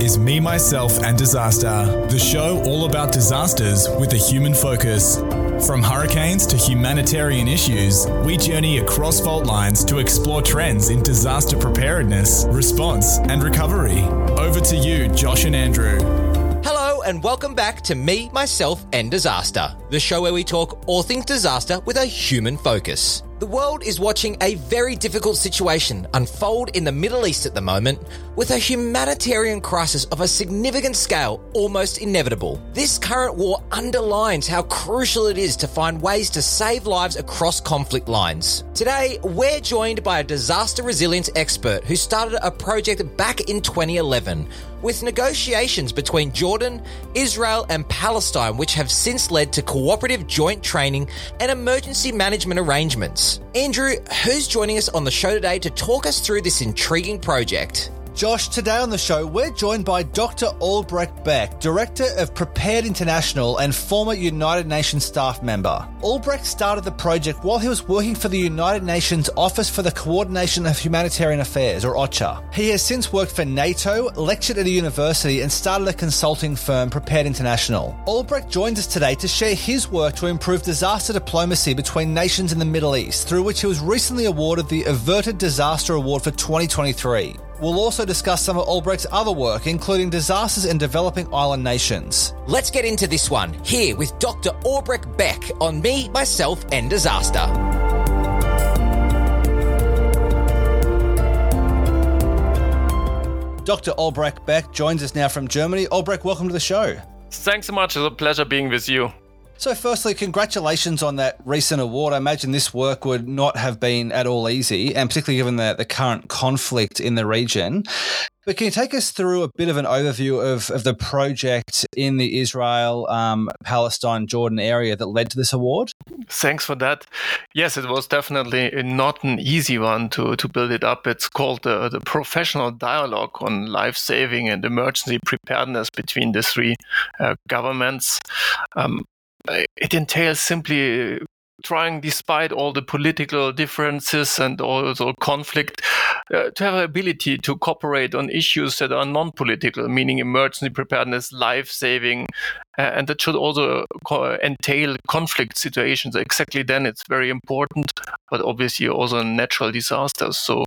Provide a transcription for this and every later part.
is Me, Myself, and Disaster, the show all about disasters with a human focus. From hurricanes to humanitarian issues, we journey across fault lines to explore trends in disaster preparedness, response, and recovery. Over to you, Josh and Andrew. Hello, and welcome back to Me, Myself, and Disaster, the show where we talk all things disaster with a human focus. The world is watching a very difficult situation unfold in the Middle East at the moment, with a humanitarian crisis of a significant scale almost inevitable. This current war underlines how crucial it is to find ways to save lives across conflict lines. Today, we're joined by a disaster resilience expert who started a project back in 2011 with negotiations between Jordan, Israel, and Palestine, which have since led to cooperative joint training and emergency management arrangements. Andrew, who's joining us on the show today to talk us through this intriguing project? Josh, today on the show, we're joined by Dr. Albrecht Beck, Director of Prepared International and former United Nations staff member. Albrecht started the project while he was working for the United Nations Office for the Coordination of Humanitarian Affairs, or OCHA. He has since worked for NATO, lectured at a university, and started a consulting firm, Prepared International. Albrecht joins us today to share his work to improve disaster diplomacy between nations in the Middle East, through which he was recently awarded the Averted Disaster Award for 2023. We'll also discuss some of Albrecht's other work, including disasters in developing island nations. Let's get into this one here with Dr. Albrecht Beck on Me, Myself, and Disaster. Dr. Albrecht Beck joins us now from Germany. Albrecht, welcome to the show. Thanks so much. It's a pleasure being with you. So, firstly, congratulations on that recent award. I imagine this work would not have been at all easy, and particularly given the, the current conflict in the region. But can you take us through a bit of an overview of, of the project in the Israel, um, Palestine, Jordan area that led to this award? Thanks for that. Yes, it was definitely not an easy one to, to build it up. It's called the, the professional dialogue on life saving and emergency preparedness between the three uh, governments. Um, it entails simply trying, despite all the political differences and also conflict, uh, to have the ability to cooperate on issues that are non-political, meaning emergency preparedness, life-saving, uh, and that should also co- entail conflict situations. Exactly then, it's very important, but obviously also natural disasters. So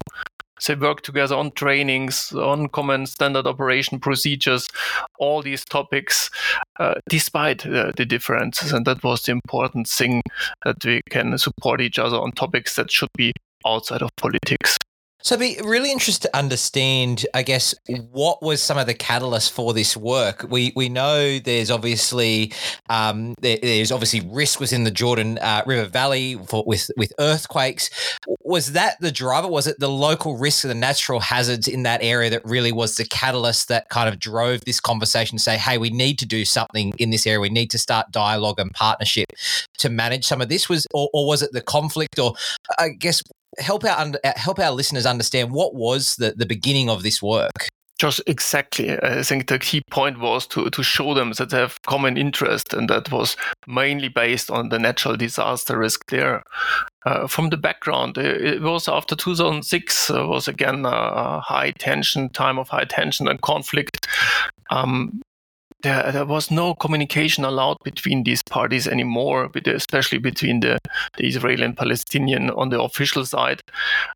they work together on trainings, on common standard operation procedures, all these topics, uh, despite uh, the differences. And that was the important thing that we can support each other on topics that should be outside of politics. So I'd be really interested to understand, I guess, what was some of the catalyst for this work. We we know there's obviously um, there, there's obviously risk within the Jordan uh, River Valley for, with with earthquakes. Was that the driver? Was it the local risk of the natural hazards in that area that really was the catalyst that kind of drove this conversation? To say, hey, we need to do something in this area. We need to start dialogue and partnership to manage some of this. Was or, or was it the conflict? Or I guess help our help our listeners understand what was the, the beginning of this work. Just exactly. I think the key point was to, to show them that they have common interest, and that was mainly based on the natural disaster risk there. Uh, from the background, it was after 2006 uh, was again a high tension time of high tension and conflict. Um, there, there was no communication allowed between these parties anymore, especially between the, the Israeli and Palestinian on the official side.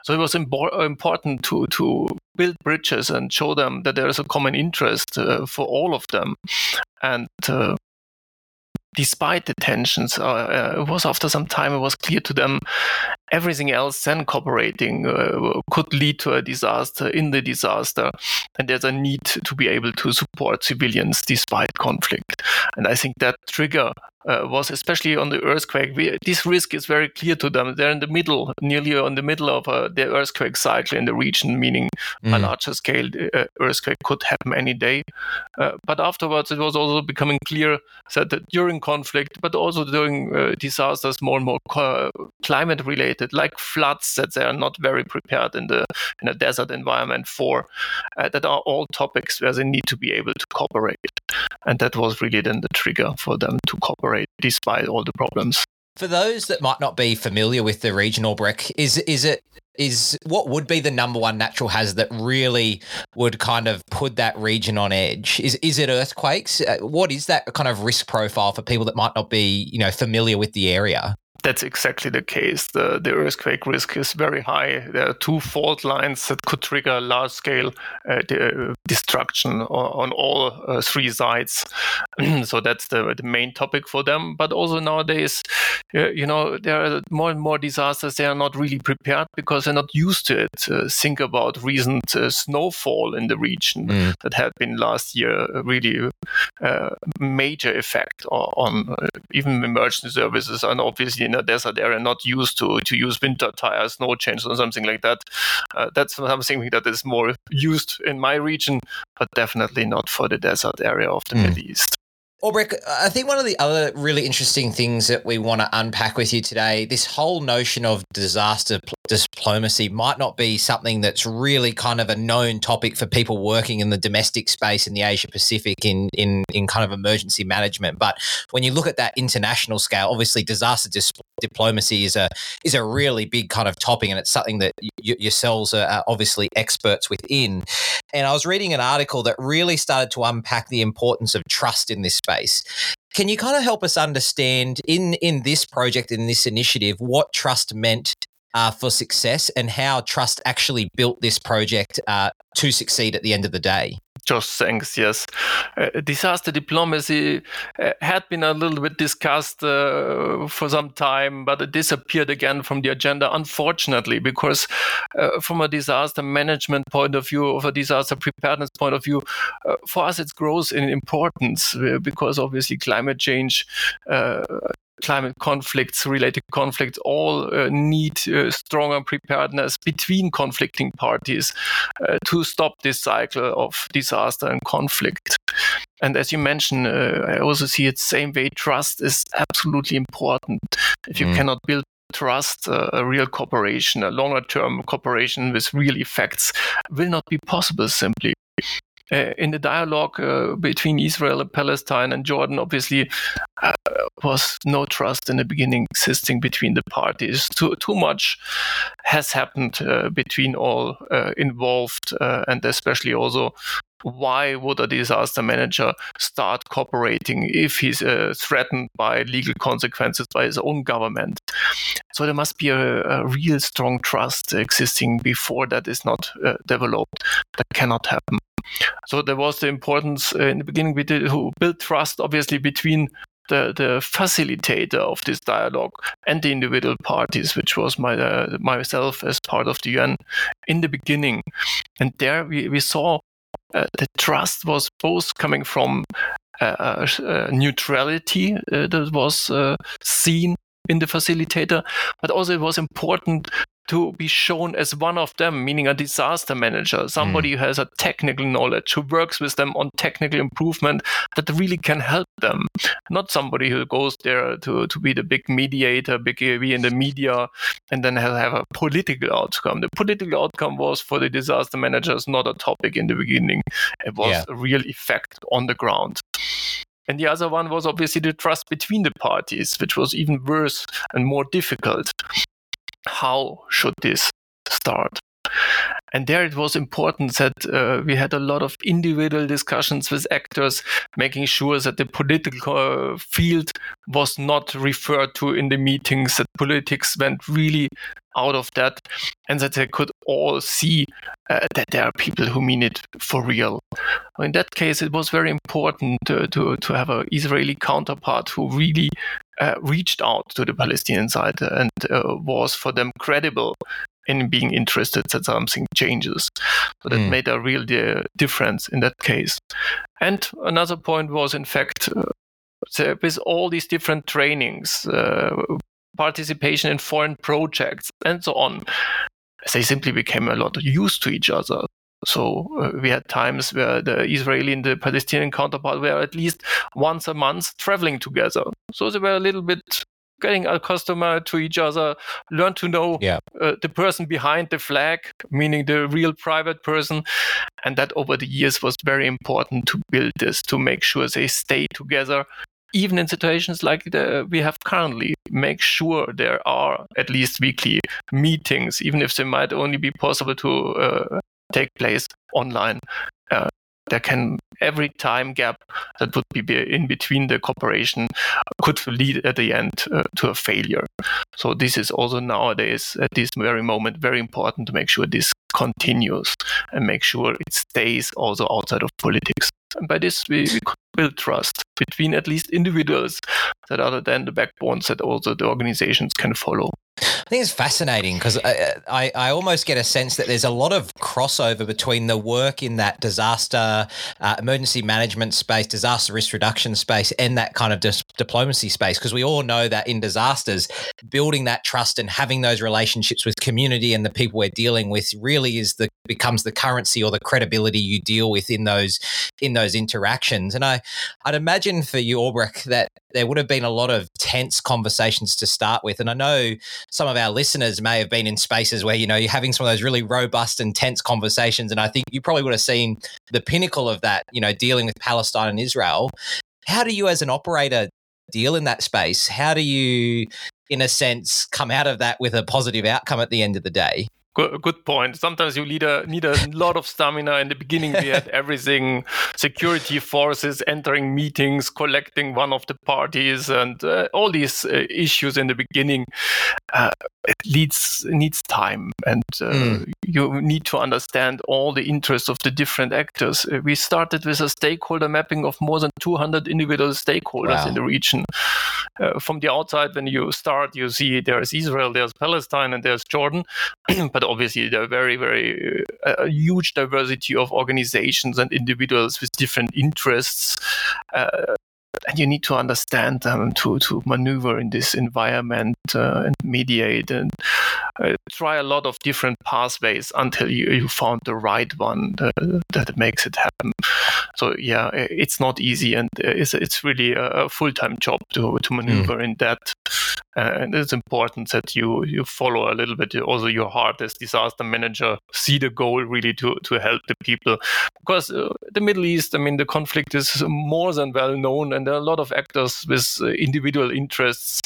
So it was impor- important to, to build bridges and show them that there is a common interest uh, for all of them. And uh, despite the tensions, uh, uh, it was after some time, it was clear to them everything else than cooperating uh, could lead to a disaster in the disaster. And there's a need to be able to support civilians despite conflict. And I think that trigger uh, was especially on the earthquake. We, this risk is very clear to them. They're in the middle, nearly on the middle of uh, the earthquake cycle in the region, meaning mm. a larger scale uh, earthquake could happen any day. Uh, but afterwards, it was also becoming clear that, that during conflict, but also during uh, disasters, more and more climate related, like floods, that they are not very prepared in the in a desert environment for, uh, that are all topics where they need to be able to cooperate. And that was really then the trigger for them to cooperate despite all the problems. For those that might not be familiar with the region Albrecht, is is it is what would be the number one natural hazard that really would kind of put that region on edge? Is is it earthquakes? Uh, what is that kind of risk profile for people that might not be, you know, familiar with the area? That's exactly the case. The, the earthquake risk is very high. There are two fault lines that could trigger large scale uh, de- destruction on, on all uh, three sides. so that's the, the main topic for them. But also nowadays, uh, you know, there are more and more disasters. They are not really prepared because they're not used to it. Uh, think about recent uh, snowfall in the region mm. that had been last year really uh, major effect on, on even emergency services and obviously in a desert area not used to to use winter tires, snow chains, or something like that. Uh, that's something that is more used in my region, but definitely not for the desert area of the mm. Middle East. Albrecht, I think one of the other really interesting things that we want to unpack with you today, this whole notion of disaster diplomacy might not be something that's really kind of a known topic for people working in the domestic space in the Asia Pacific in in in kind of emergency management. But when you look at that international scale, obviously disaster dis- diplomacy is a is a really big kind of topic, and it's something that y- yourselves are obviously experts within. And I was reading an article that really started to unpack the importance of trust in this space. Can you kind of help us understand in in this project in this initiative what trust meant uh, for success and how trust actually built this project uh, to succeed at the end of the day? Josh thanks. Yes, uh, disaster diplomacy uh, had been a little bit discussed uh, for some time, but it disappeared again from the agenda, unfortunately, because uh, from a disaster management point of view, of a disaster preparedness point of view, uh, for us it grows in importance uh, because obviously climate change climate conflicts, related conflicts, all uh, need uh, stronger preparedness between conflicting parties uh, to stop this cycle of disaster and conflict. And as you mentioned, uh, I also see it same way. Trust is absolutely important. If you mm. cannot build trust, uh, a real cooperation, a longer term cooperation with real effects will not be possible simply. Uh, in the dialogue uh, between Israel and Palestine and Jordan, obviously, uh, was no trust in the beginning existing between the parties. Too, too much has happened uh, between all uh, involved, uh, and especially also why would a disaster manager start cooperating if he's uh, threatened by legal consequences by his own government? So there must be a, a real strong trust existing before that is not uh, developed. That cannot happen. So there was the importance uh, in the beginning we did who built trust obviously between the, the facilitator of this dialogue and the individual parties, which was my, uh, myself as part of the UN in the beginning. And there we, we saw uh, the trust was both coming from uh, uh, neutrality that was seen in the facilitator, but also it was important to be shown as one of them, meaning a disaster manager, somebody mm. who has a technical knowledge, who works with them on technical improvement that really can help them. Not somebody who goes there to, to be the big mediator, big be in the media, and then have, have a political outcome. The political outcome was for the disaster managers not a topic in the beginning. It was yeah. a real effect on the ground. And the other one was obviously the trust between the parties, which was even worse and more difficult how should this start? And there it was important that uh, we had a lot of individual discussions with actors, making sure that the political uh, field was not referred to in the meetings, that politics went really out of that, and that they could all see uh, that there are people who mean it for real. In that case, it was very important to, to, to have an Israeli counterpart who really uh, reached out to the Palestinian side and uh, was for them credible in being interested that something changes. So that mm. made a real di- difference in that case. And another point was, in fact, uh, with all these different trainings, uh, participation in foreign projects, and so on, they simply became a lot used to each other. So uh, we had times where the Israeli and the Palestinian counterpart were at least once a month traveling together. So they were a little bit getting a customer to each other, learn to know yeah. uh, the person behind the flag, meaning the real private person. And that over the years was very important to build this, to make sure they stay together even in situations like the, we have currently, make sure there are at least weekly meetings, even if they might only be possible to uh, take place online. Uh, there can every time gap that would be in between the cooperation could lead at the end uh, to a failure. So this is also nowadays at this very moment very important to make sure this continues and make sure it stays also outside of politics. And by this we, we build trust between at least individuals that other than the backbones that also the organizations can follow. I think it's fascinating because I, I, I, almost get a sense that there's a lot of crossover between the work in that disaster, uh, emergency management space, disaster risk reduction space, and that kind of dis- diplomacy space. Because we all know that in disasters, building that trust and having those relationships with community and the people we're dealing with really is the becomes the currency or the credibility you deal with in those in those interactions. And I I'd imagine for you, Albrecht, that there would have been a lot of tense conversations to start with. And I know some of our listeners may have been in spaces where, you know, you're having some of those really robust and tense conversations. And I think you probably would have seen the pinnacle of that, you know, dealing with Palestine and Israel. How do you, as an operator, deal in that space? How do you, in a sense, come out of that with a positive outcome at the end of the day? Good, point. Sometimes you need a need a lot of stamina. In the beginning, we had everything: security forces entering meetings, collecting one of the parties, and uh, all these uh, issues in the beginning. Uh, it needs needs time, and mm. you need to understand all the interests of the different actors. Uh, we started with a stakeholder mapping of more than 200 individual stakeholders wow. in the region. Uh, from the outside, when you start, you see there's Israel, there's Palestine, and there's Jordan, but but obviously there are very, very uh, a huge diversity of organizations and individuals with different interests. Uh, and you need to understand them to, to maneuver in this environment uh, and mediate and uh, try a lot of different pathways until you, you found the right one that, that makes it happen. So yeah, it's not easy, and it's it's really a full time job to to maneuver mm. in that. Uh, and it's important that you you follow a little bit also your heart as disaster manager, see the goal really to to help the people, because uh, the Middle East, I mean, the conflict is more than well known, and there are a lot of actors with uh, individual interests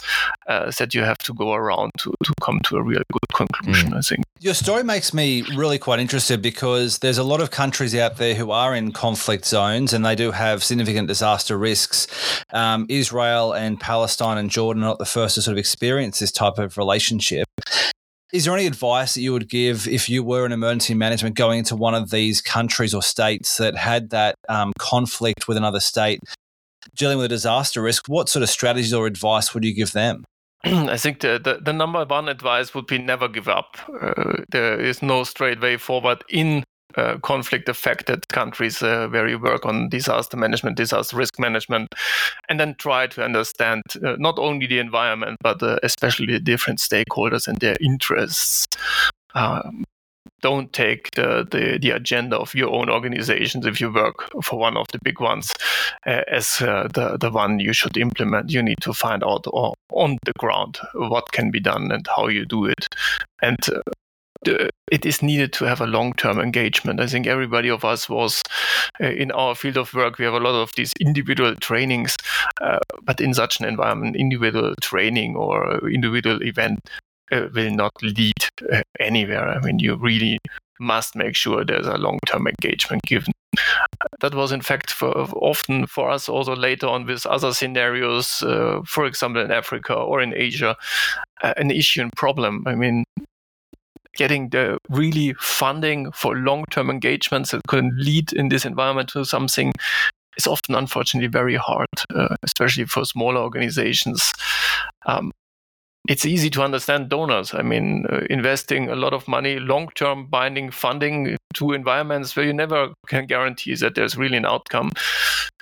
uh, that you have to go around to to come to a real good conclusion. Mm. I think your story makes me really quite interested because there's a lot of countries out there who are in conflict zones and they do have significant disaster risks. Um, Israel and Palestine and Jordan are not the first to sort of experience this type of relationship. Is there any advice that you would give if you were in emergency management going into one of these countries or states that had that um, conflict with another state, dealing with a disaster risk? What sort of strategies or advice would you give them? I think the, the, the, number one advice would be never give up. Uh, there is no straight way forward in uh, conflict affected countries uh, where you work on disaster management, disaster risk management, and then try to understand uh, not only the environment, but uh, especially the different stakeholders and their interests. Um, don't take the, the, the, agenda of your own organizations if you work for one of the big ones uh, as uh, the, the one you should implement. You need to find out on the ground what can be done and how you do it. And it is needed to have a long-term engagement. I think everybody of us was uh, in our field of work. We have a lot of these individual trainings, uh, but in such an environment, individual training or individual event uh, will not lead uh, anywhere. I mean, you really must make sure there's a long-term engagement given. That was, in fact, for, often for us also later on with other scenarios, uh, for example, in Africa or in Asia, uh, an issue and problem. I mean, getting the really funding for long-term engagements that can lead in this environment to something is often, unfortunately, very hard, uh, especially for smaller organizations. Um, it's easy to understand donors. I mean, uh, investing a lot of money, long term binding funding to environments where you never can guarantee that there's really an outcome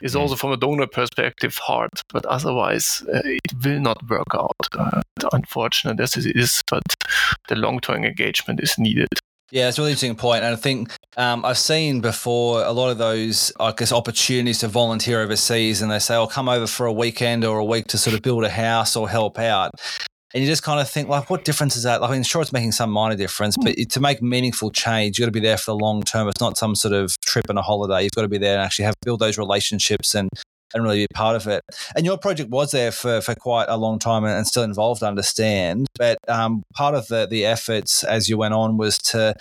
is mm. also from a donor perspective hard. But otherwise, uh, it will not work out. Uh, unfortunate as it is, but the long term engagement is needed. Yeah, it's a really interesting point. And I think um, I've seen before a lot of those, I guess, opportunities to volunteer overseas, and they say, I'll come over for a weekend or a week to sort of build a house or help out and you just kind of think like, what difference is that? Like, I mean, sure, it's making some minor difference, but to make meaningful change, you've got to be there for the long term. It's not some sort of trip and a holiday. You've got to be there and actually have build those relationships and and really be part of it. And your project was there for, for quite a long time and still involved, I understand. But um, part of the, the efforts as you went on was to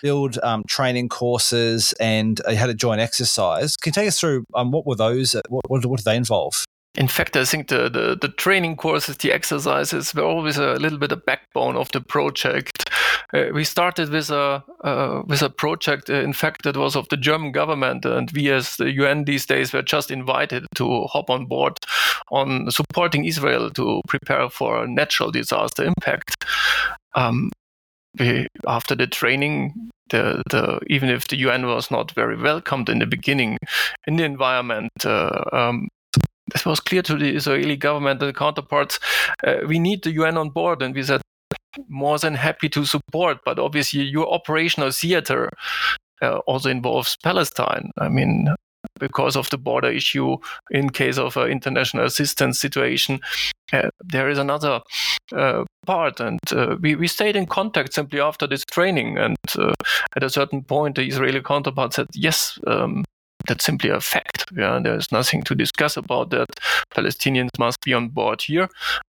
build um, training courses and you had a joint exercise. Can you take us through um, what were those? What, what, what do they involve? In fact, I think the, the, the, training courses, the exercises were always a little bit a backbone of the project. Uh, we started with a uh, with a project, uh, in fact, that was of the German government, and we as the UN these days were just invited to hop on board on supporting Israel to prepare for a natural disaster impact. Um, we, after the training, the, the, even if the UN was not very welcomed in the beginning in the environment, uh, um, it was clear to the Israeli government and the counterparts, uh, we need the UN on board. And we said, more than happy to support, but obviously your operational theater uh, also involves Palestine. I mean, because of the border issue in case of an international assistance situation. Uh, there is another uh, part, and uh, we, we stayed in contact simply after this training. And uh, at a certain point, the Israeli counterpart said, Yes, um, that's simply a fact. Yeah, there's nothing to discuss about that. Palestinians must be on board here.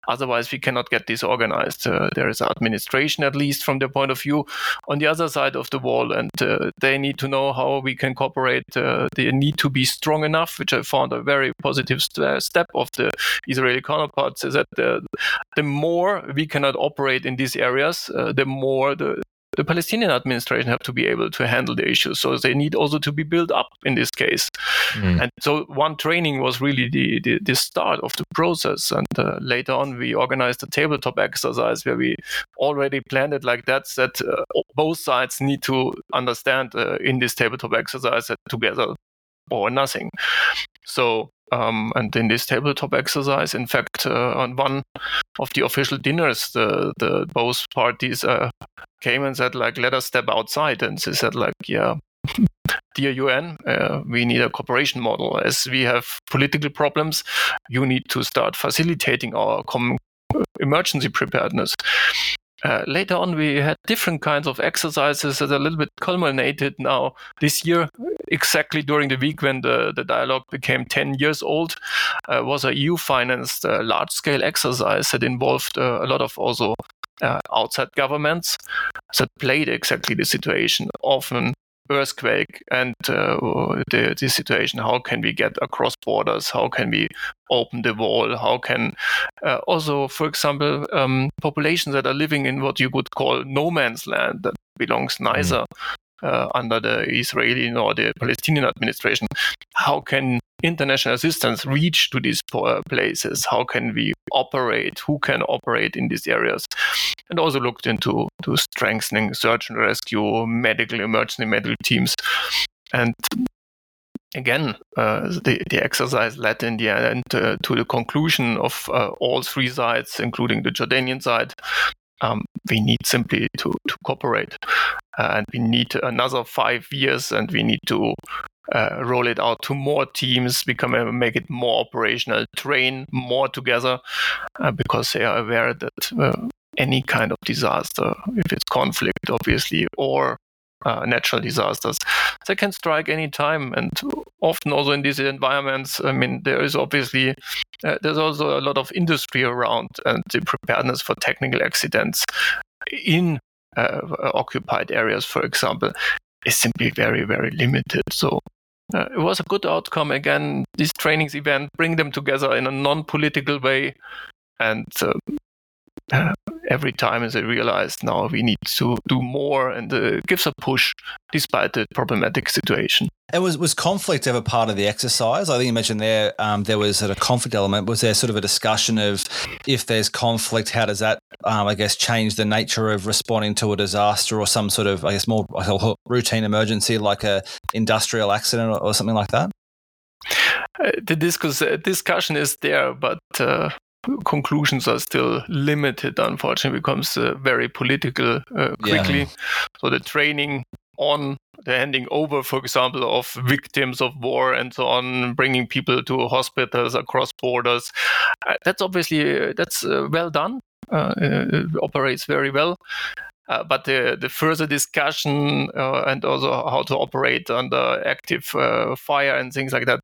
Otherwise, we cannot get this organized. Uh, there is administration, at least from their point of view, on the other side of the wall, and uh, they need to know how we can cooperate. Uh, they need to be strong enough, which I found a very positive st- step of the Israeli counterparts. Is that the, the more we cannot operate in these areas, uh, the more the the Palestinian administration have to be able to handle the issues. So they need also to be built up in this case. Mm. And so one training was really the, the, the start of the process. And uh, later on, we organized a tabletop exercise where we already planned it like that, that uh, both sides need to understand uh, in this tabletop exercise that together or nothing. So um, and in this tabletop exercise, in fact, uh, on one of the official dinners, the, the both parties uh, came and said, like, let us step outside. And they said, like, yeah, dear UN, uh, we need a cooperation model. As we have political problems, you need to start facilitating our common emergency preparedness. Uh, later on, we had different kinds of exercises that a little bit culminated now. This year, exactly during the week when the, the dialogue became 10 years old, uh, was a EU financed uh, large scale exercise that involved uh, a lot of also uh, outside governments that played exactly the situation, often earthquake and uh, the, the situation how can we get across borders how can we open the wall how can uh, also for example um, populations that are living in what you would call no man's land that belongs neither mm uh, under the Israeli nor the Palestinian administration. How can international assistance reach to these places? How can we operate? Who can operate in these areas? And also looked into to strengthening search and rescue, medical emergency medical teams, and again, uh, the, the exercise led in the end uh, to the conclusion of uh, all three sides, including the Jordanian side, um, we need simply to, to cooperate. Uh, and we need another five years and we need to uh, roll it out to more teams, become make it more operational, train more together, uh, because they are aware that any kind of disaster, if it's conflict, obviously, or uh, natural disasters. They can strike any time, and often also in these environments. I mean, there is obviously uh, there's also a lot of industry around, and the preparedness for technical accidents in uh, occupied areas, for example, is simply very very limited. So. Uh, it was a good outcome. Again, these trainings event bring them together in a non-political way, and uh, uh, every time as I realized now we need to do more and uh, gives a push despite the problematic situation. And was, was conflict ever part of the exercise? I think you mentioned there um, there was a conflict element. Was there sort of a discussion of if there's conflict, how does that, um, I guess, change the nature of responding to a disaster or some sort of, I guess, more routine emergency like a industrial accident or, or something like that? Uh, the discuss, uh, discussion is there, but uh, conclusions are still limited, unfortunately, becomes uh, very political uh, quickly. Yeah. So the training on the handing over, for example, of victims of war and so on, bringing people to hospitals across borders, uh, that's obviously uh, that's uh, well done. Uh, operates very well. Uh, but the, the further discussion uh, and also how to operate under active uh, fire and things like that,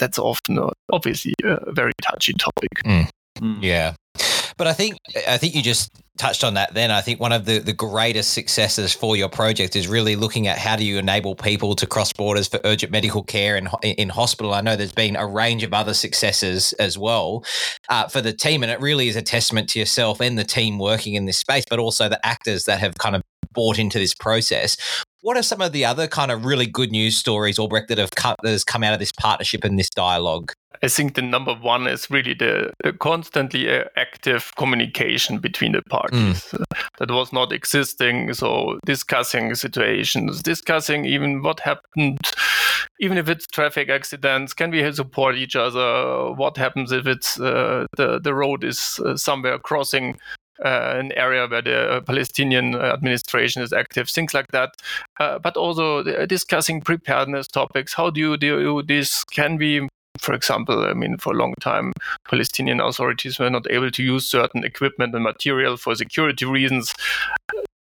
that's often uh, obviously a very touchy topic. Mm. Mm. Yeah. But I think I think you just touched on that then. I think one of the, the greatest successes for your project is really looking at how do you enable people to cross borders for urgent medical care in, in hospital. I know there's been a range of other successes as well uh, for the team, and it really is a testament to yourself and the team working in this space, but also the actors that have kind of bought into this process. What are some of the other kind of really good news stories, Albrecht, that have come, that has come out of this partnership and this dialogue? I think the number one is really the, the constantly uh, active communication between the parties mm. that was not existing. So discussing situations, discussing even what happened, even if it's traffic accidents, can we support each other? What happens if it's uh, the the road is uh, somewhere crossing uh, an area where the Palestinian administration is active, things like that. Uh, but also discussing preparedness topics. How do you do this? Can we for example, I mean, for a long time, Palestinian authorities were not able to use certain equipment and material for security reasons.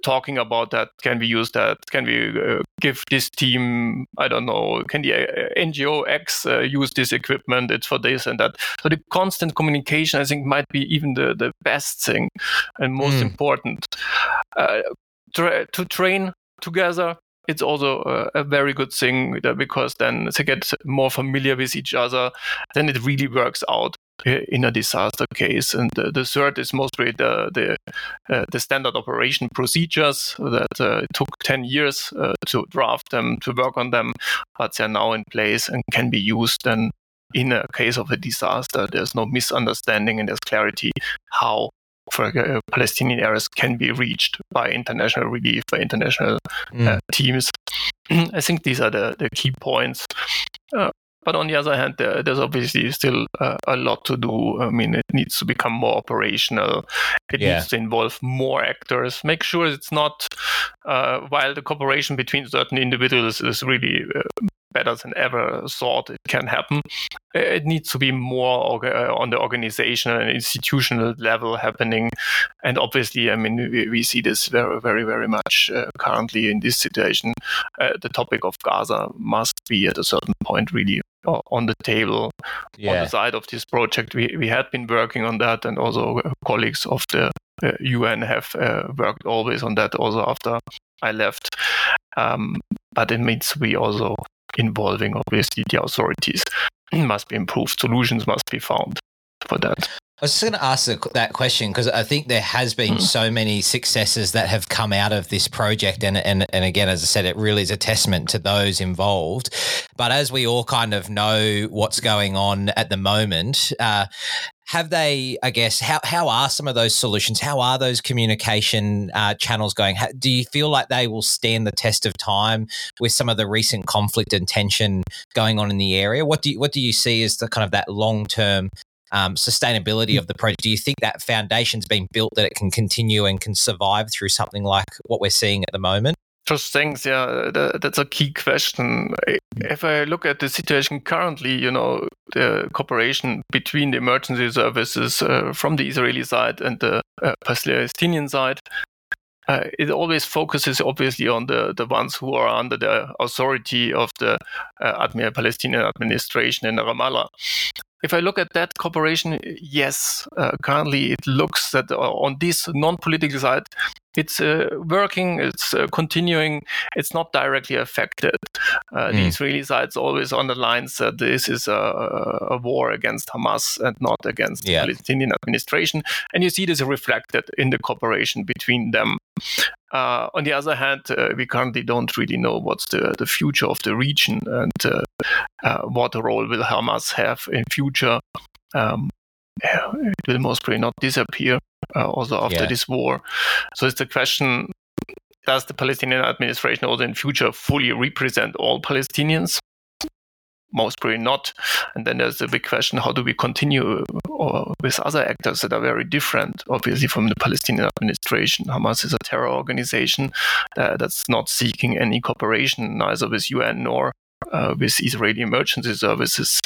Talking about that, can we use that? Can we uh, give this team, I don't know, can the uh, NGO X uh, use this equipment? It's for this and that. So the constant communication, I think, might be even the, the best thing and most mm. important. Uh, tra- to train together, it's also a, a, very good thing because then they get more familiar with each other. Then it really works out in a disaster case. And the, the third is mostly the the, uh, the standard operation procedures that uh, took 10 years uh, to draft them, to work on them, but they're now in place and can be used. And in a case of a disaster, there's no misunderstanding and there's clarity how for uh, Palestinian areas can be reached by international relief, by international mm. uh, teams. I think these are the, the key points. Uh, but on the other hand, there, there's obviously still uh, a lot to do. I mean, it needs to become more operational. It yeah. needs to involve more actors. Make sure it's not, uh, while the cooperation between certain individuals is really uh, better than ever thought it can happen. It needs to be more uh, on the organizational and institutional level happening. And obviously, I mean, we, we see this very, very, very much uh, currently in this situation. Uh, the topic of Gaza must be at a certain point really uh, on the table yeah. on the side of this project. We, we had been working on that, and also uh, colleagues of the uh, UN have worked always on that also after I left. Um, but it means we also involving obviously the authorities must be improved. Solutions must be found for that. I was just going to ask that question because I think there has been mm. so many successes that have come out of this project, and, and and again, as I said, it really is a testament to those involved. But as we all kind of know what's going on at the moment, uh, have they i guess how, how are some of those solutions? How are those communication uh, channels going? How, do you feel like they will stand the test of time with some of the recent conflict and tension going on in the area? What do you, what do you see as the kind of that long term um, sustainability of the project? Do you think that foundation's been built that it can continue and can survive through something like what we're seeing at the moment Josh thanks. Yeah, that, that's a key question. If I look at the situation currently, you know, the cooperation between the emergency services uh, from the Israeli side and the uh, Palestinian side, uh, it always focuses obviously on the, the ones who are under the authority of the uh, Palestinian administration in Ramallah. If I look at that cooperation, yes, uh, currently it looks that uh, on this non-political side, it's uh, working, it's uh, continuing, it's not directly affected. Uh, mm. The Israeli side always underlines that this is a, a, war against Hamas and not against yeah. the Palestinian administration. And you see this reflected in the cooperation between them. Uh, on the other hand, uh, we currently don't really know what's the, the future of the region and uh, what role will Hamas have in future. Um, it will most probably not disappear uh, also after yeah. this war. So it's the question does the Palestinian administration also in future fully represent all Palestinians? Most probably not. And then there's the big question how do we continue uh, with other actors that are very different, obviously, from the Palestinian administration? Hamas is a terror organization uh, that's not seeking any cooperation, neither with UN nor uh, with Israeli emergency services.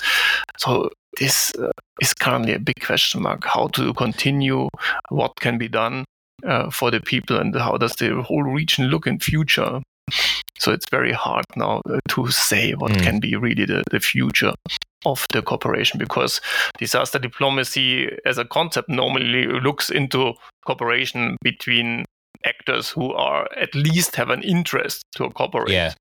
So this uh, is currently a big question mark. How to continue? What can be done? uh, for the people and how does the whole region look in future. So it's very hard now uh, to say what mm. can be really the, the future of the cooperation because disaster diplomacy as a concept normally looks into cooperation between actors who are at least have an interest to cooperate. Yeah.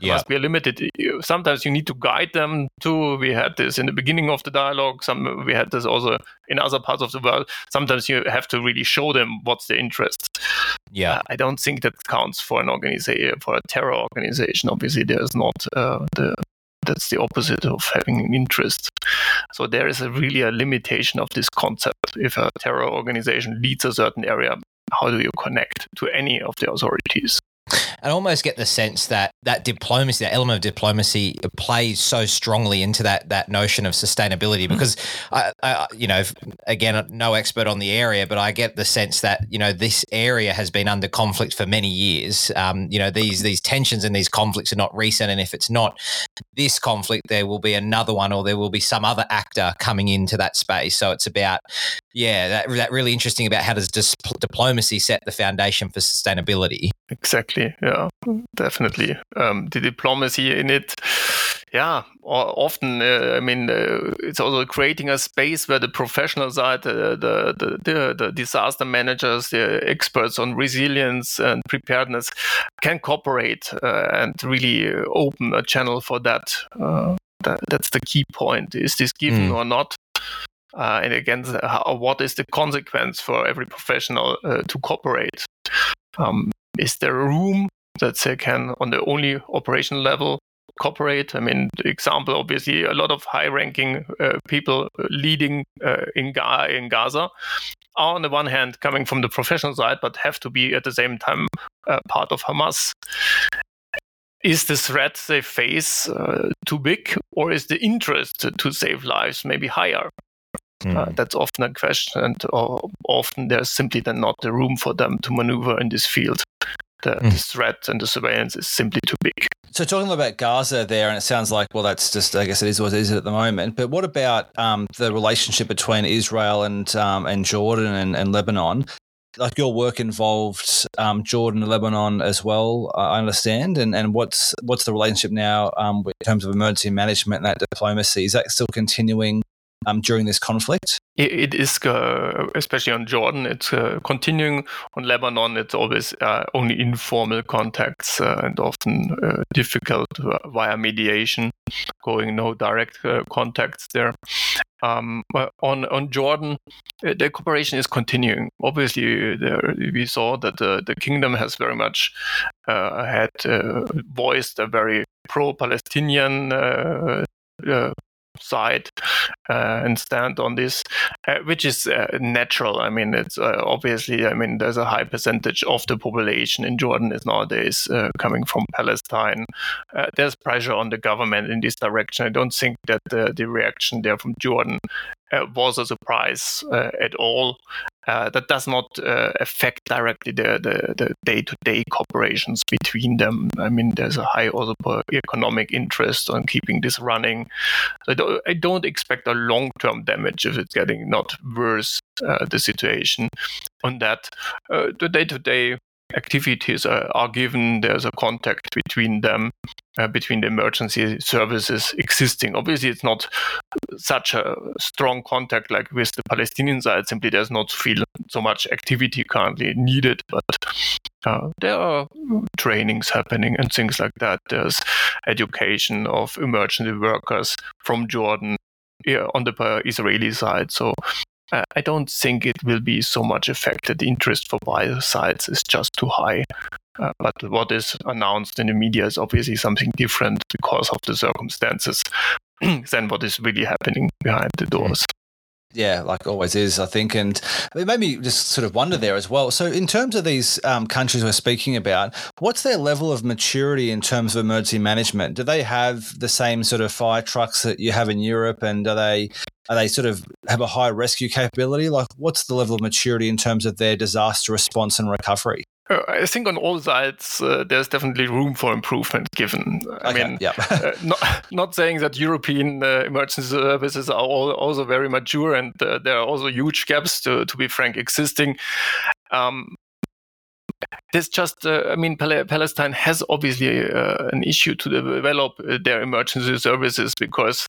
Yeah. Must be limited. Sometimes you need to guide them to. We had this in the beginning of the dialogue. Some we had this also in other parts of the world. Sometimes you have to really show them what's the interest. Yeah. Uh, I don't think that counts for an organization for a terror organization. Obviously, there's not uh, the that's the opposite of having an interest. So there is a really a limitation of this concept. If a terror organization leads a certain area, how do you connect to any of the authorities? I almost get the sense that that diplomacy, that element of diplomacy, plays so strongly into that that notion of sustainability. Hmm. Because I, I, you know, again, no expert on the area, but I get the sense that you know this area has been under conflict for many years. Um, you know, these these tensions and these conflicts are not recent, and if it's not this conflict, there will be another one, or there will be some other actor coming into that space. So it's about yeah, that that really interesting about how does dis- diplomacy set the foundation for sustainability. Exactly. Yeah, definitely. Um, the diplomacy in it, yeah, often, uh, I mean, uh, it's also creating a space where the professional side, uh, the, the, the, the, disaster managers, the experts on resilience and preparedness can cooperate uh, and really open a channel for that. Uh, that. That's the key point. Is this given mm. or not? Uh, and again, how, what is the consequence for every professional to cooperate? Um, is there room that they can, on the only operational level, cooperate? I mean, the example, obviously, a lot of high-ranking uh, people leading uh, in, Ga- in Gaza are, on the one hand, coming from the professional side, but have to be at the same time uh, part of Hamas. Is the threat they face uh, too big, or is the interest to save lives maybe higher? Mm. Uh, that's often a question, and uh, often there's simply then not the room for them to maneuver in this field. The, mm. the, threat and the surveillance is simply too big. So, talking about Gaza there, and it sounds like, well, that's just, I guess it is what it is at the moment. But what about um, the relationship between Israel and um, and Jordan and, and Lebanon? like your work involved um, Jordan and Lebanon as well, I understand. And and what's what's the relationship now um, in terms of emergency management and that diplomacy? Is that still continuing um, during this conflict? It is, uh, especially on Jordan, it's uh, continuing. On Lebanon, it's always uh, only informal contacts uh, and often uh, difficult via mediation, going no direct uh, contacts there. Um, on on Jordan, the cooperation is continuing. Obviously, there, we saw that the, the kingdom has very much had voiced a very pro-Palestinian side uh, and stand on this, uh, which is uh, natural. I mean, it's uh, obviously, I mean, there's a high percentage of the population in Jordan is nowadays uh, coming from Palestine. Uh, there's pressure on the government in this direction. I don't think that the, the reaction there from Jordan was a surprise at all. That does not affect directly the, the, the, day-to-day cooperations between them. I mean, there's a high also economic interest on keeping this running. Don't, I don't expect a long-term damage if it's getting not worse uh, the situation on that. Uh, the day-to-day activities are, are, given, there's a contact between them, uh, between the emergency services existing. Obviously, it's not such a strong contact like with the Palestinian side. Simply, there's not feel so much activity currently needed, but uh, there are trainings happening and things like that. There's education of emergency workers from Jordan yeah, on the uh, Israeli side. So uh, I don't think it will be so much affected. The interest for both sides is just too high. Uh, but what is announced in the media is obviously something different because of the circumstances than what is really happening behind the doors. Yeah, like always is, I think. And it made me just sort of wonder there as well. So, in terms of these um, countries we're speaking about, what's their level of maturity in terms of emergency management? Do they have the same sort of fire trucks that you have in Europe? And are they are they sort of have a high rescue capability? Like, what's the level of maturity in terms of their disaster response and recovery? Uh, I think on all sides uh, there's definitely room for improvement. Given, I okay, mean, yeah. uh, not not saying that European uh, emergency services are all, also very mature, and uh, there are also huge gaps to, to be frank existing. Um, there's just, uh, I mean, Pal- Palestine has obviously uh, an issue to develop their emergency services because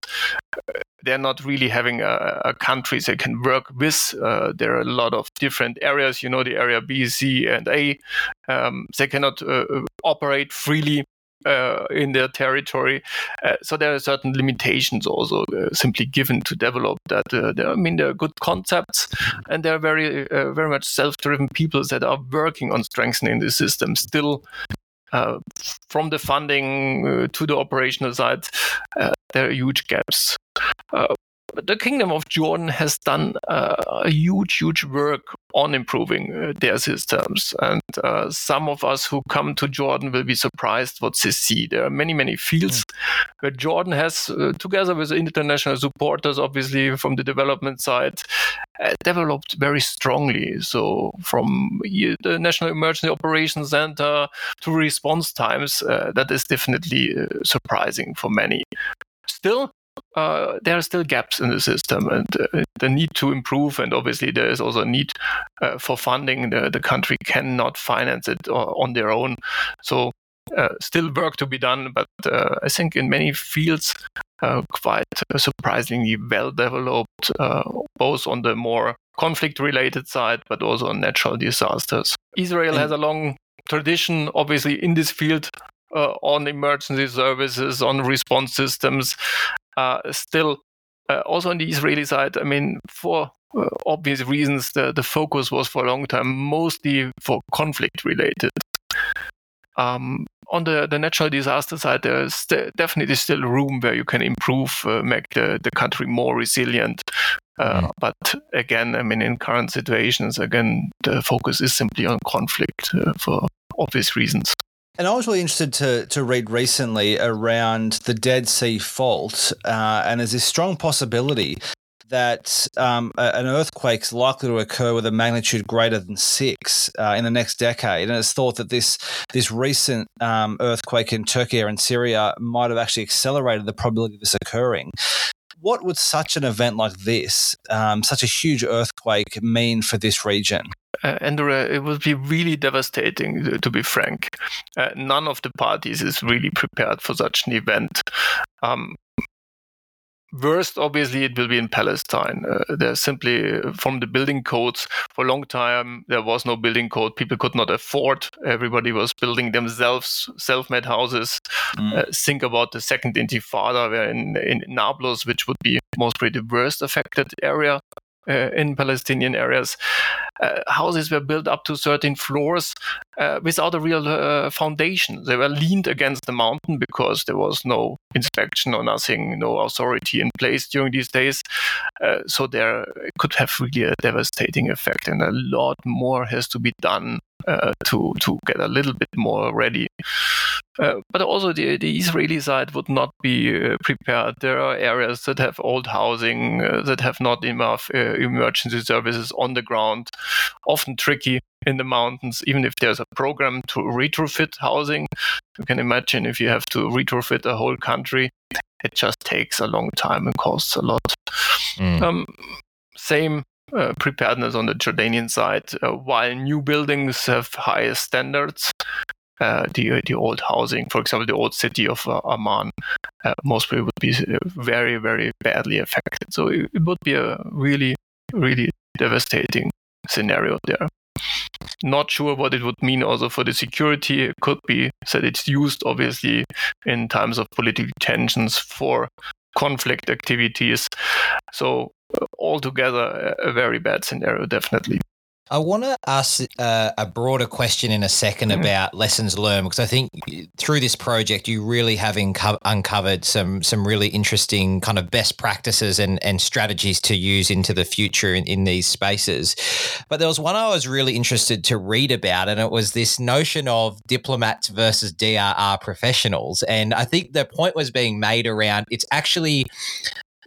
they're not really having a, a country they can work with. Uh, there are a lot of different areas, you know, the area B, C, and A. Um, they cannot uh, operate freely uh, in their territory. Uh, so there are certain limitations also uh, simply given to develop that. There, I mean, there are good concepts, and there are very, very much self-driven people that are working on strengthening the system. Still, uh, from the funding uh, to the operational side, uh, there are huge gaps the Kingdom of Jordan has done uh, a huge, huge work on improving uh, their systems. And uh, some of us who come to Jordan will be surprised what they see. There are many, many fields mm. where Jordan has, uh, together with international supporters, obviously from the development side, uh, developed very strongly. So from the National Emergency Operations Center to response times, uh, that is definitely surprising for many. Still, uh, there are still gaps in the system and uh, the need to improve. And obviously, there is also a need uh, for funding. The, the country cannot finance it uh, on their own. So, uh, still work to be done. But uh, I think in many fields, quite surprisingly well developed, both on the more conflict related side, but also on natural disasters. Israel has a long tradition, obviously, in this field uh, on emergency services, on response systems, uh, still, uh, also on the Israeli side, I mean, for uh, obvious reasons, the, the focus was for a long time mostly for conflict related. Um, on the, the natural disaster side, there's st- definitely still room where you can improve, uh, make the, the country more resilient. Uh, mm. But again, I mean, in current situations, again, the focus is simply on conflict uh, for obvious reasons. And I was really interested to to read recently around the Dead Sea Fault, uh, and there's this strong possibility that um, an earthquake is likely to occur with a magnitude greater than six uh, in the next decade. And it's thought that this this recent um, earthquake in Turkey and Syria might have actually accelerated the probability of this occurring. What would such an event like this, um, such a huge earthquake, mean for this region? Uh, and uh, it would be really devastating, to be frank. Uh, none of the parties is really prepared for such an event. Um, Worst, obviously, it will be in Palestine. Uh, there's simply, from the building codes, for a long time, there was no building code. People could not afford. Everybody was building themselves self-made houses. Mm. Uh, think about the second intifada, where in, in Nablus, which would be most probably the worst affected area uh, in Palestinian areas. Uh, houses were built up to 13 floors uh, without a real uh, foundation. They were leaned against the mountain because there was no inspection or nothing, no authority in place during these days. Uh, so there could have really a devastating effect, and a lot more has to be done uh, to to get a little bit more ready. Uh, but also the, the Israeli side would not be uh, prepared. There are areas that have old housing uh, that have not enough uh, emergency services on the ground, often tricky in the mountains. Even if there's a program to retrofit housing, you can imagine if you have to retrofit a whole country, it just takes a long time and costs a lot. Mm. Um, same uh, preparedness on the Jordanian side. Uh, while new buildings have higher standards, uh, the the old housing, for example, the old city of Amman, most people would be very very badly affected. So it, it, would be a really really devastating scenario there. Not sure what it would mean also for the security. It could be that it's used obviously in times of political tensions for conflict activities. So uh, altogether a very bad scenario, definitely. I want to ask uh, a broader question in a 2nd mm-hmm. about lessons learned because I think through this project you really have inco- uncovered some some really interesting kind of best practices and, and strategies to use into the future in, in these spaces. But there was one I was really interested to read about, and it was this notion of diplomats versus DRR professionals. And I think the point was being made around it's actually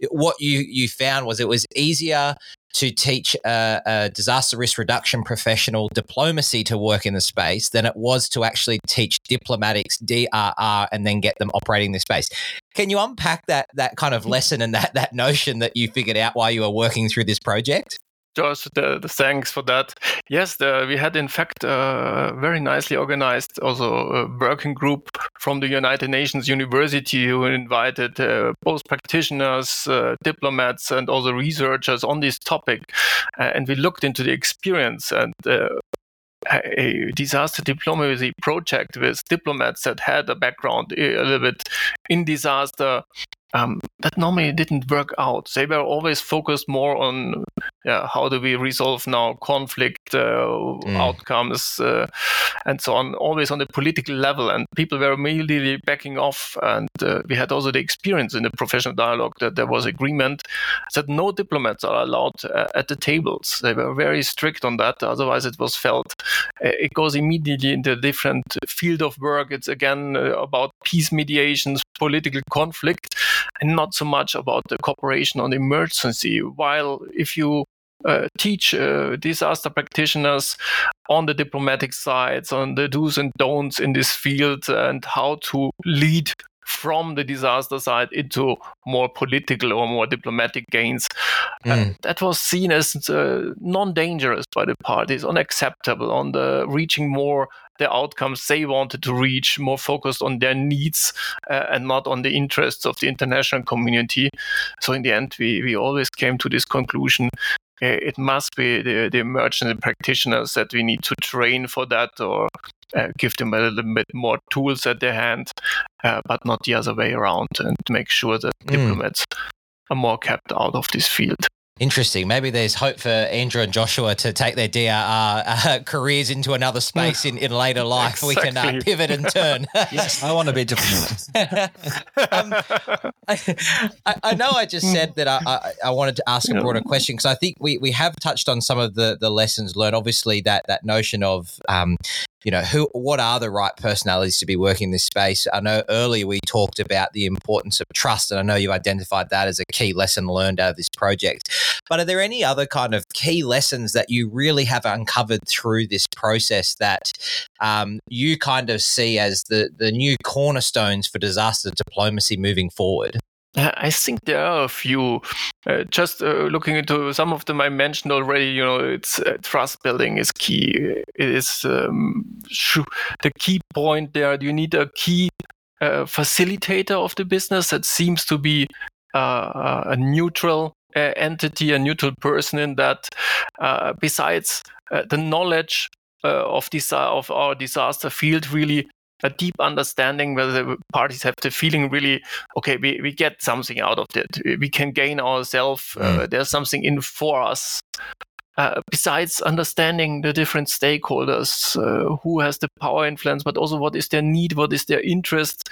what you you found was it was easier to teach a, a, disaster risk reduction professional diplomacy to work in the space than it was to actually teach diplomatics DRR and then get them operating the space. Can you unpack that that kind of mm. lesson and that that notion that you figured out while you were working through this project? Josh. The, the thanks for that. Yes, the, we had in fact a very nicely organized also a working group from the United Nations University who invited uh, both practitioners, uh, diplomats, and also researchers on this topic, uh, and we looked into the experience and uh, a disaster diplomacy project with diplomats that had a background a little bit in disaster um, that normally didn't work out. They were always focused more on yeah, how do we resolve now conflict uh, mm. outcomes uh, and so on, always on the political level. And people were immediately backing off. And uh, we had also the experience in the professional dialogue that there was agreement that no diplomats are allowed uh, at the tables. They were very strict on that. Otherwise, it was felt uh, it goes immediately into a different field of work. It's again uh, about peace mediations, political conflict and not so much about the cooperation on emergency. While if you uh, teach uh, disaster practitioners on the diplomatic sides, on the do's and don'ts in this field, and how to lead from the disaster side into more political or more diplomatic gains. Mm. that was seen as uh, non-dangerous by the parties, unacceptable on the reaching more the outcomes they wanted to reach, more focused on their needs uh, and not on the interests of the international community. So in the end, we, we always came to this conclusion it must be the, the emergency practitioners that we need to train for that or uh, give them a little bit more tools at their hand, uh, but not the other way around, and make sure that mm. diplomats are more kept out of this field. Interesting. Maybe there's hope for Andrew and Joshua to take their DRR uh, careers into another space in, in later life. Exactly. We can uh, pivot and turn. yes, I want to be diplomat. um, I, I, know I just said that I, I, I wanted to ask a broader question because I think we, we have touched on some of the, the lessons learned. Obviously, that that notion of um, you know who what are the right personalities to be working in this space? I know earlier we talked about the importance of trust and i know you identified that as a key lesson learned out of this project. But are there any other kind of key lessons that you really have uncovered through this process that um, you kind of see as the the new cornerstones for disaster diplomacy moving forward I think there are a few. Uh, just uh, looking into some of them I mentioned already. You know, it's uh, trust building is key. It is um, the key point there. You need a key uh, facilitator of the business that seems to be uh, a neutral uh, entity, a neutral person in that. besides the knowledge of this of our disaster field, really a deep understanding where the parties have the feeling really okay we, we get something out of it we can gain ourselves uh, mm. there's something in for us uh, besides understanding the different stakeholders, uh, who has the power influence, but also what is their need, what is their interest,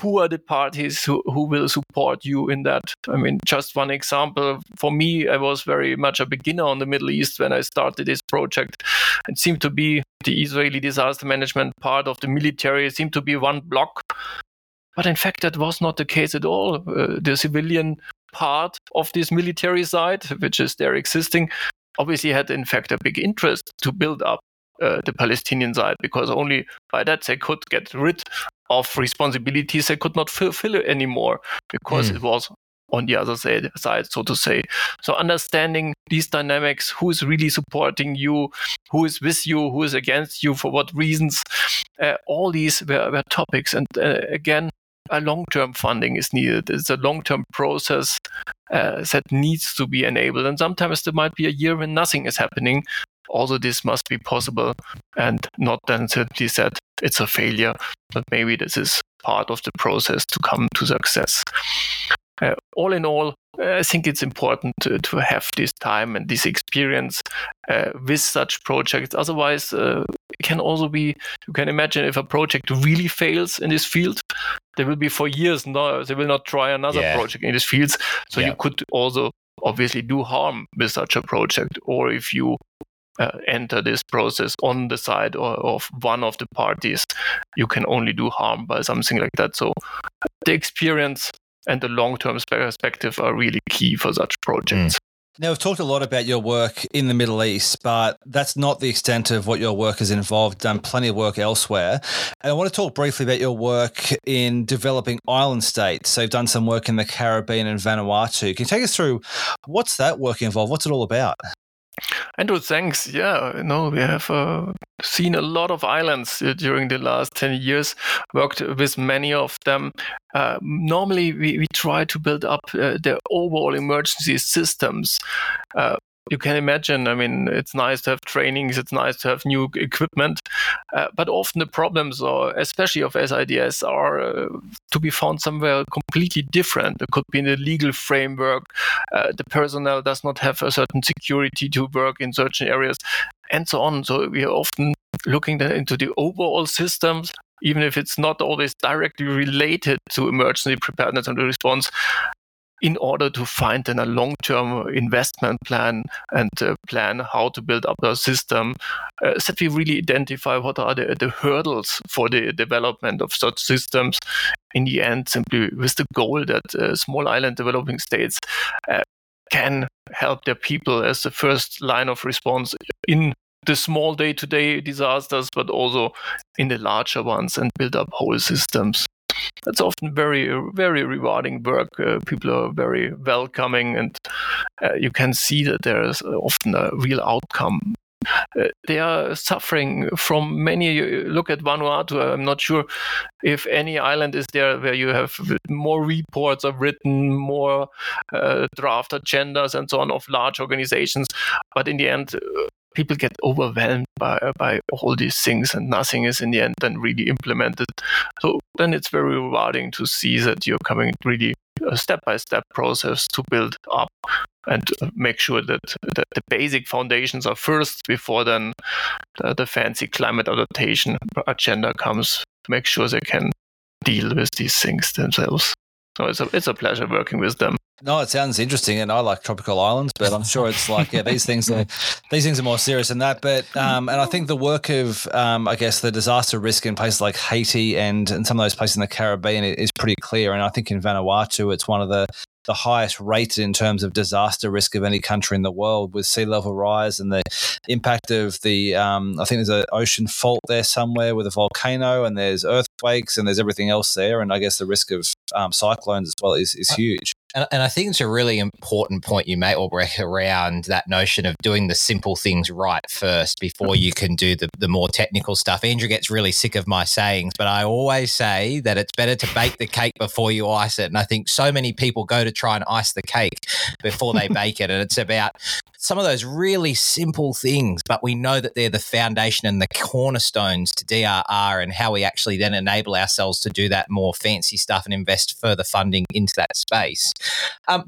who are the parties who, who will support you in that. I mean, just one example for me, I was very much a beginner on the Middle East when I started this project. It seemed to be the Israeli disaster management part of the military, it seemed to be one block. But in fact, that was not the case at all. Uh, the civilian part of this military side, which is there existing, obviously had in fact a big interest to build up uh, the Palestinian side because only by that they could get rid of responsibilities they could not fulfill anymore because mm. it was on the other side, side, so to say. So understanding these dynamics, who is really supporting you, who is with you, who is against you, for what reasons, uh, all these were, were topics. And uh, again, a long-term funding is needed. It's a long-term process uh, that needs to be enabled. And sometimes there might be a year when nothing is happening. Also, this must be possible and not then simply said it's a failure, but maybe this is part of the process to come to success. Uh, all in all, I think it's important to, to have this time and this experience uh, with such projects. Otherwise, uh, it can also be, you can imagine if a project really fails in this field, they will be for years, no, they will not try another yeah. project in this field. So yeah. you could also obviously do harm with such a project. Or if you uh, enter this process on the side or, of one of the parties, you can only do harm by something like that. So the experience and the long term perspective are really key for such projects. Mm. Now, we've talked a lot about your work in the Middle East, but that's not the extent of what your work has involved. Done plenty of work elsewhere. And I want to talk briefly about your work in developing island states. So, you've done some work in the Caribbean and Vanuatu. Can you take us through what's that work involved? What's it all about? Andrew, thanks. Yeah, no, we have uh, seen a lot of islands uh, during the last 10 years, worked with many of them. Uh, normally, we, we try to build up uh, the overall emergency systems uh, you can imagine, I mean, it's nice to have trainings, it's nice to have new equipment, uh, but often the problems, or especially of SIDS, are uh, to be found somewhere completely different. It could be in the legal framework, uh, the personnel does not have a certain security to work in certain areas, and so on. So we are often looking into the overall systems even if it's not always directly related to emergency preparedness and response, in order to find then a long-term investment plan and uh, plan how to build up a system uh, so that we really identify what are the, the hurdles for the development of such systems. In the end simply with the goal that uh, small island developing states uh, can help their people as the first line of response in the small day-to-day disasters but also in the larger ones and build up whole systems that's often very very rewarding work. Uh, people are very welcoming, and uh, you can see that there is often a real outcome. Uh, they are suffering from many. Look at Vanuatu. I'm not sure if any island is there where you have more reports are written, more uh, draft agendas, and so on of large organizations. But in the end, people get overwhelmed by uh, by all these things and nothing is in the end then really implemented. So then it's very rewarding to see that you're coming really uh, a step-by-step process to build up and make sure that, that the basic foundations are first before then the, the fancy climate adaptation agenda comes to make sure they can deal with these things themselves so it's a, it's a pleasure working with them no, it sounds interesting, and I like tropical islands, but I'm sure it's like yeah, these things are these things are more serious than that. But um, and I think the work of um, I guess the disaster risk in places like Haiti and and some of those places in the Caribbean is pretty clear. And I think in Vanuatu, it's one of the the highest rated in terms of disaster risk of any country in the world with sea level rise and the impact of the um, I think there's an ocean fault there somewhere with a volcano and there's earthquakes and there's everything else there and I guess the risk of um, cyclones as well is, is huge. And, and I think it's a really important point you make, Albrecht, around that notion of doing the simple things right first before you can do the, the more technical stuff. Andrew gets really sick of my sayings, but I always say that it's better to bake the cake before you ice it. And I think so many people go to try and ice the cake before they bake it. And it's about some of those really simple things, but we know that they're the foundation and the cornerstones to DRR and how we actually then enable ourselves to do that more fancy stuff and invest further funding into that space. Um,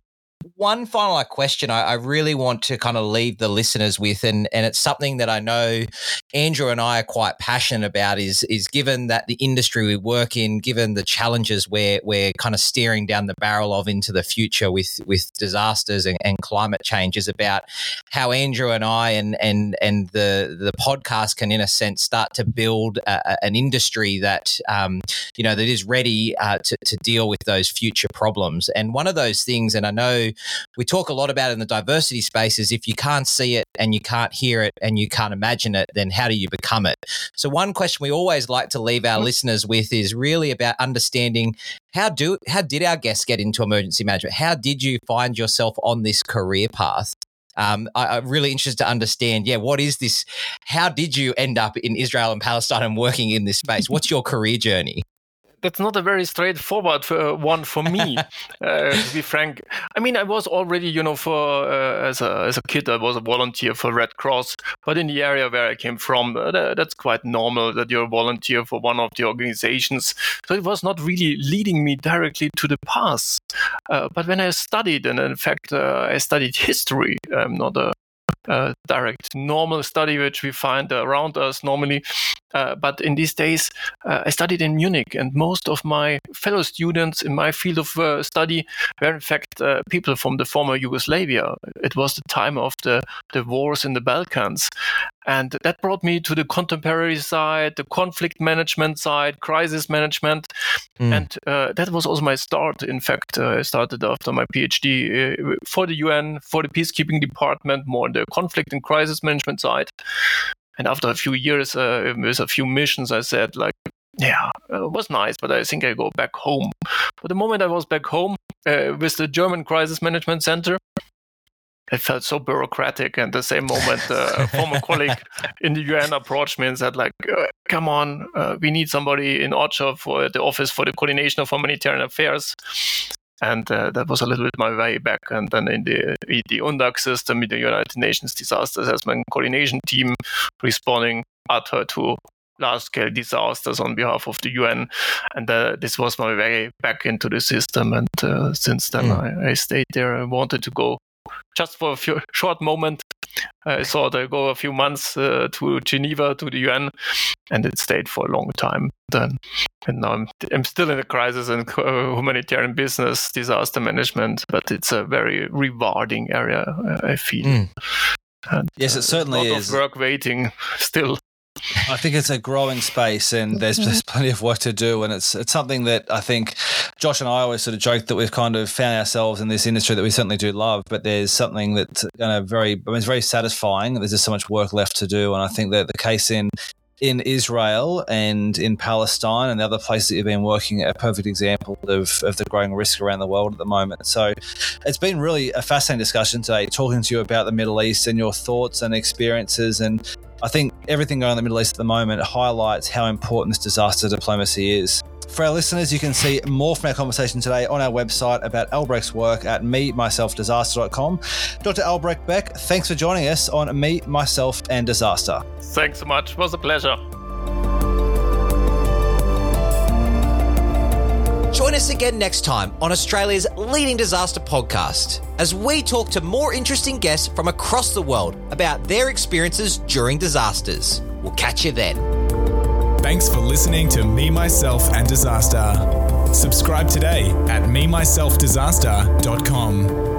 one final question I, I, really want to kind of leave the listeners with, and, and it's something that I know Andrew and I are quite passionate about, is is given that the industry we work in, given the challenges we're we're kind of steering down the barrel of into the future with with disasters and, and climate change, is about how Andrew and I and and and the the podcast can, in a sense, start to build a, an industry that um, you know that is ready uh, to to deal with those future problems. And one of those things, and I know we talk a lot about in the diversity spaces. If you can't see it and you can't hear it and you can't imagine it, then how do you become it? So one question we always like to leave our listeners with is really about understanding how do how did our guests get into emergency management? How did you find yourself on this career path? Um, I, am really interested to understand, yeah, what is this? How did you end up in Israel and Palestine and working in this space? What's your career journey? That's not a very straightforward uh, one for me, uh, to be frank. I mean, I was already, you know, for uh, as a as a kid, I was a volunteer for Red Cross. But in the area where I came from, uh, that's quite normal that you're a volunteer for one of the organizations. So it was not really leading me directly to the path. Uh, but when I studied, and in fact, uh, I studied history. I'm not a uh, direct normal study which we find around us normally. Uh, but in these days, uh, I studied in Munich, and most of my fellow students in my field of uh, study were, in fact, uh, people from the former Yugoslavia. It was the time of the, the wars in the Balkans. And that brought me to the contemporary side, the conflict management side, crisis management. Mm. And uh, that was also my start. In fact, uh, I started after my PhD uh, for the UN, for the peacekeeping department, more on the conflict and crisis management side. And after a few years uh, with a few missions, I said, like, yeah, it was nice, but I think I go back home. But the moment I was back home uh, with the German Crisis Management Center, it felt so bureaucratic. And the same moment, uh, a former colleague in the UN approached me and said, like, uh, come on, uh, we need somebody in OCHA for the Office for the Coordination of Humanitarian Affairs. And uh, that was a little bit my way back. And then in the, in the UNDAC system, in the United Nations Disaster Assessment Coordination Team, responding at her to large scale disasters on behalf of the UN. And uh, this was my way back into the system. And uh, since then, mm. I, I, stayed there. I wanted to go just for a few, short moment. I thought I'd go a few months uh, to Geneva, to the UN, and it stayed for a long time then. And now I'm, I'm still in the crisis and humanitarian business, disaster management, but it's a very rewarding area, I feel. Mm. And, yes, it certainly is. Of work waiting still. I think it's a growing space, and there's mm-hmm. just plenty of work to do. And it's it's something that I think Josh and I always sort of joke that we've kind of found ourselves in this industry that we certainly do love. But there's something that's you know, very, I mean, it's very satisfying. There's just so much work left to do, and I think that the case in in Israel and in Palestine and the other places that you've been working a perfect example of, of the growing risk around the world at the moment. So it's been really a fascinating discussion today, talking to you about the Middle East and your thoughts and experiences. And I think everything going on in the Middle East at the moment highlights how important this disaster diplomacy is. For our listeners, you can see more from our conversation today on our website about Albrecht's work at me, myself, disaster.com. Dr. Albrecht Beck, thanks for joining us on Me, Myself, and Disaster. Thanks so much. It was a pleasure. Join us again next time on Australia's leading disaster podcast as we talk to more interesting guests from across the world about their experiences during disasters. We'll catch you then. Thanks for listening to Me, Myself, and Disaster. Subscribe today at memyselfdisaster.com.